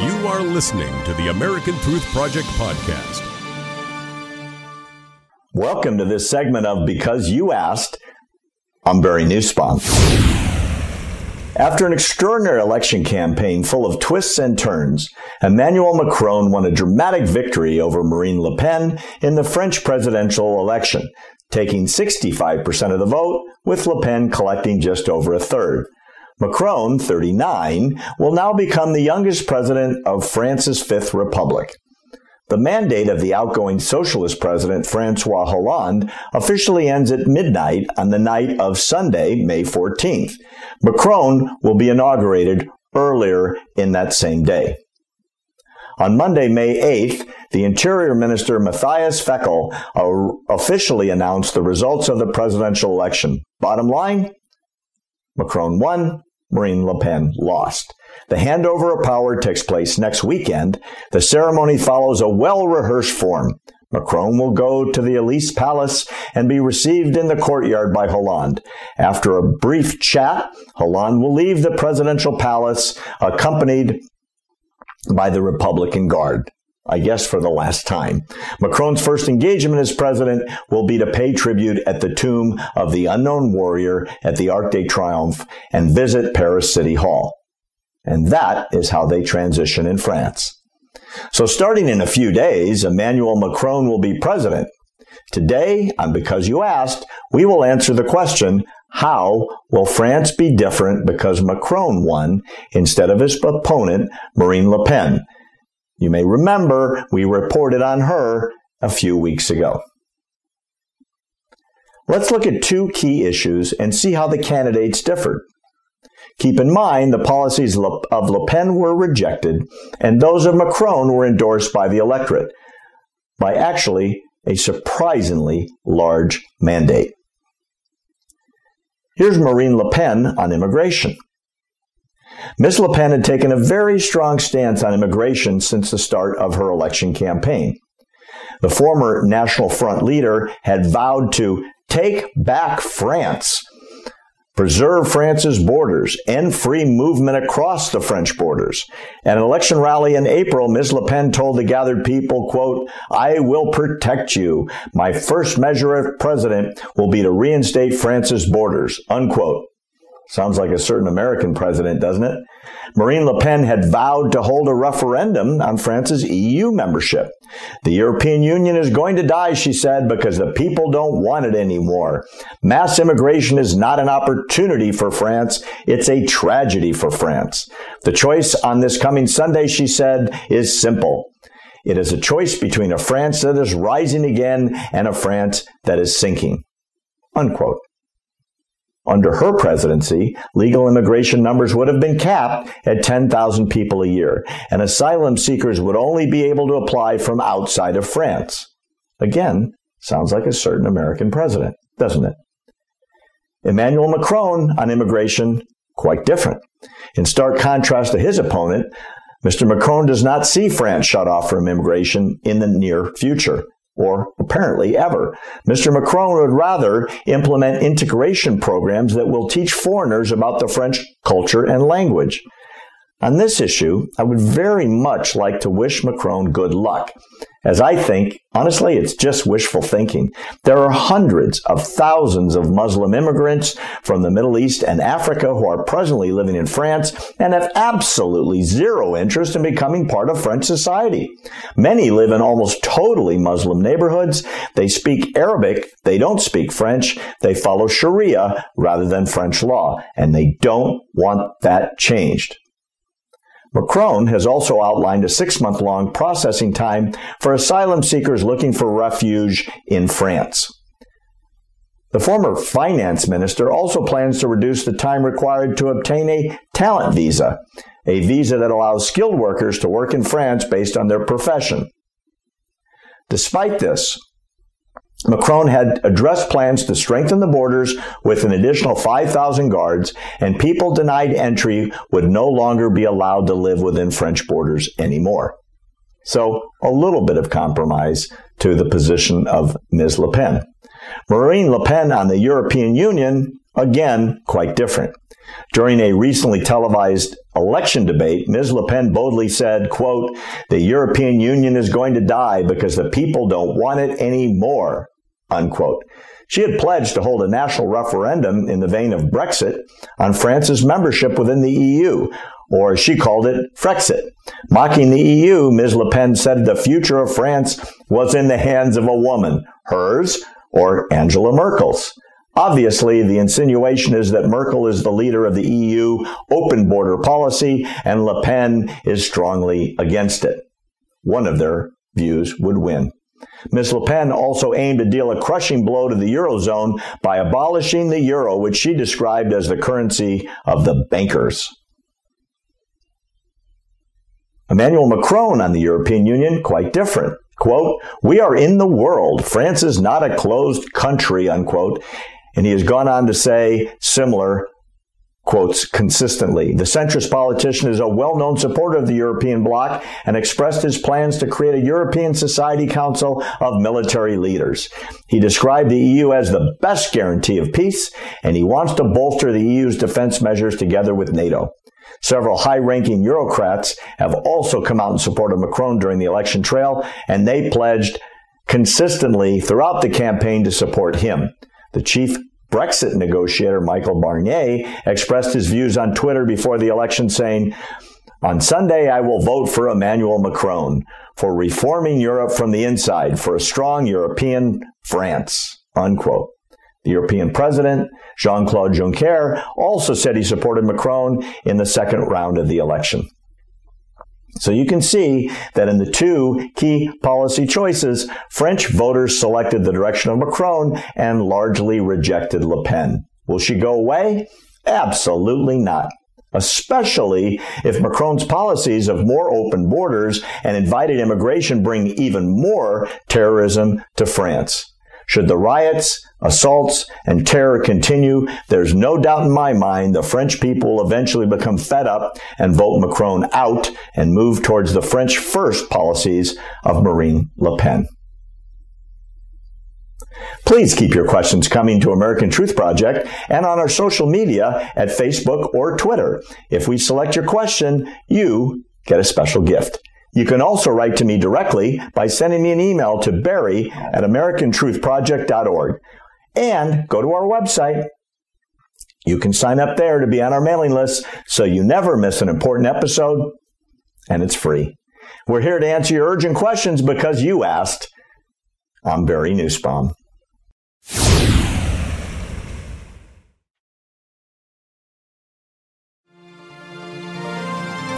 You are listening to the American Truth Project podcast. Welcome to this segment of Because You Asked. I'm Barry Nussbaum. After an extraordinary election campaign full of twists and turns, Emmanuel Macron won a dramatic victory over Marine Le Pen in the French presidential election, taking 65% of the vote, with Le Pen collecting just over a third. Macron, 39, will now become the youngest president of France's Fifth Republic. The mandate of the outgoing socialist president Francois Hollande officially ends at midnight on the night of Sunday, May 14th. Macron will be inaugurated earlier in that same day. On Monday, May 8th, the Interior Minister Matthias Fekl uh, officially announced the results of the presidential election. Bottom line, Macron won, Marine Le Pen lost. The handover of power takes place next weekend. The ceremony follows a well rehearsed form. Macron will go to the Elysee Palace and be received in the courtyard by Hollande. After a brief chat, Hollande will leave the presidential palace accompanied by the Republican Guard. I guess for the last time. Macron's first engagement as president will be to pay tribute at the tomb of the unknown warrior at the Arc de Triomphe and visit Paris City Hall. And that is how they transition in France. So starting in a few days, Emmanuel Macron will be president. Today, on Because You Asked, we will answer the question, how will France be different because Macron won instead of his opponent, Marine Le Pen? You may remember we reported on her a few weeks ago. Let's look at two key issues and see how the candidates differed. Keep in mind the policies of Le Pen were rejected and those of Macron were endorsed by the electorate by actually a surprisingly large mandate. Here's Marine Le Pen on immigration. Ms. Le Pen had taken a very strong stance on immigration since the start of her election campaign. The former National Front leader had vowed to take back France, preserve France's borders, end free movement across the French borders. At an election rally in April, Ms. Le Pen told the gathered people, quote, I will protect you. My first measure as president will be to reinstate France's borders, unquote. Sounds like a certain American president, doesn't it? Marine Le Pen had vowed to hold a referendum on France's EU membership. The European Union is going to die, she said, because the people don't want it anymore. Mass immigration is not an opportunity for France, it's a tragedy for France. The choice on this coming Sunday, she said, is simple. It is a choice between a France that is rising again and a France that is sinking. Unquote. Under her presidency, legal immigration numbers would have been capped at 10,000 people a year, and asylum seekers would only be able to apply from outside of France. Again, sounds like a certain American president, doesn't it? Emmanuel Macron on immigration, quite different. In stark contrast to his opponent, Mr. Macron does not see France shut off from immigration in the near future or apparently ever. Mr. Macron would rather implement integration programs that will teach foreigners about the French culture and language. On this issue, I would very much like to wish Macron good luck. As I think, honestly, it's just wishful thinking. There are hundreds of thousands of Muslim immigrants from the Middle East and Africa who are presently living in France and have absolutely zero interest in becoming part of French society. Many live in almost totally Muslim neighborhoods. They speak Arabic. They don't speak French. They follow Sharia rather than French law, and they don't want that changed. Macron has also outlined a six month long processing time for asylum seekers looking for refuge in France. The former finance minister also plans to reduce the time required to obtain a talent visa, a visa that allows skilled workers to work in France based on their profession. Despite this, Macron had addressed plans to strengthen the borders with an additional 5,000 guards, and people denied entry would no longer be allowed to live within French borders anymore. So, a little bit of compromise to the position of Ms. Le Pen. Marine Le Pen on the European Union, again, quite different. During a recently televised election debate, Ms. Le Pen boldly said, quote, the European Union is going to die because the people don't want it anymore, unquote. She had pledged to hold a national referendum in the vein of Brexit on France's membership within the EU, or she called it, Frexit. Mocking the EU, Ms. Le Pen said the future of France was in the hands of a woman, hers or Angela Merkel's. Obviously, the insinuation is that Merkel is the leader of the EU open border policy and Le Pen is strongly against it. One of their views would win. Ms. Le Pen also aimed to deal a crushing blow to the Eurozone by abolishing the euro, which she described as the currency of the bankers. Emmanuel Macron on the European Union, quite different. Quote, we are in the world. France is not a closed country, unquote. And he has gone on to say similar quotes consistently. The centrist politician is a well-known supporter of the European bloc and expressed his plans to create a European Security Council of military leaders. He described the EU as the best guarantee of peace, and he wants to bolster the EU's defense measures together with NATO. Several high-ranking Eurocrats have also come out in support of Macron during the election trail, and they pledged consistently throughout the campaign to support him. The chief Brexit negotiator Michael Barnier expressed his views on Twitter before the election, saying, On Sunday, I will vote for Emmanuel Macron for reforming Europe from the inside for a strong European France. Unquote. The European president, Jean Claude Juncker, also said he supported Macron in the second round of the election. So you can see that in the two key policy choices, French voters selected the direction of Macron and largely rejected Le Pen. Will she go away? Absolutely not. Especially if Macron's policies of more open borders and invited immigration bring even more terrorism to France. Should the riots, assaults, and terror continue, there's no doubt in my mind the French people will eventually become fed up and vote Macron out and move towards the French first policies of Marine Le Pen. Please keep your questions coming to American Truth Project and on our social media at Facebook or Twitter. If we select your question, you get a special gift. You can also write to me directly by sending me an email to barry at americantruthproject.org. And go to our website. You can sign up there to be on our mailing list so you never miss an important episode, and it's free. We're here to answer your urgent questions because you asked. I'm Barry Nussbaum.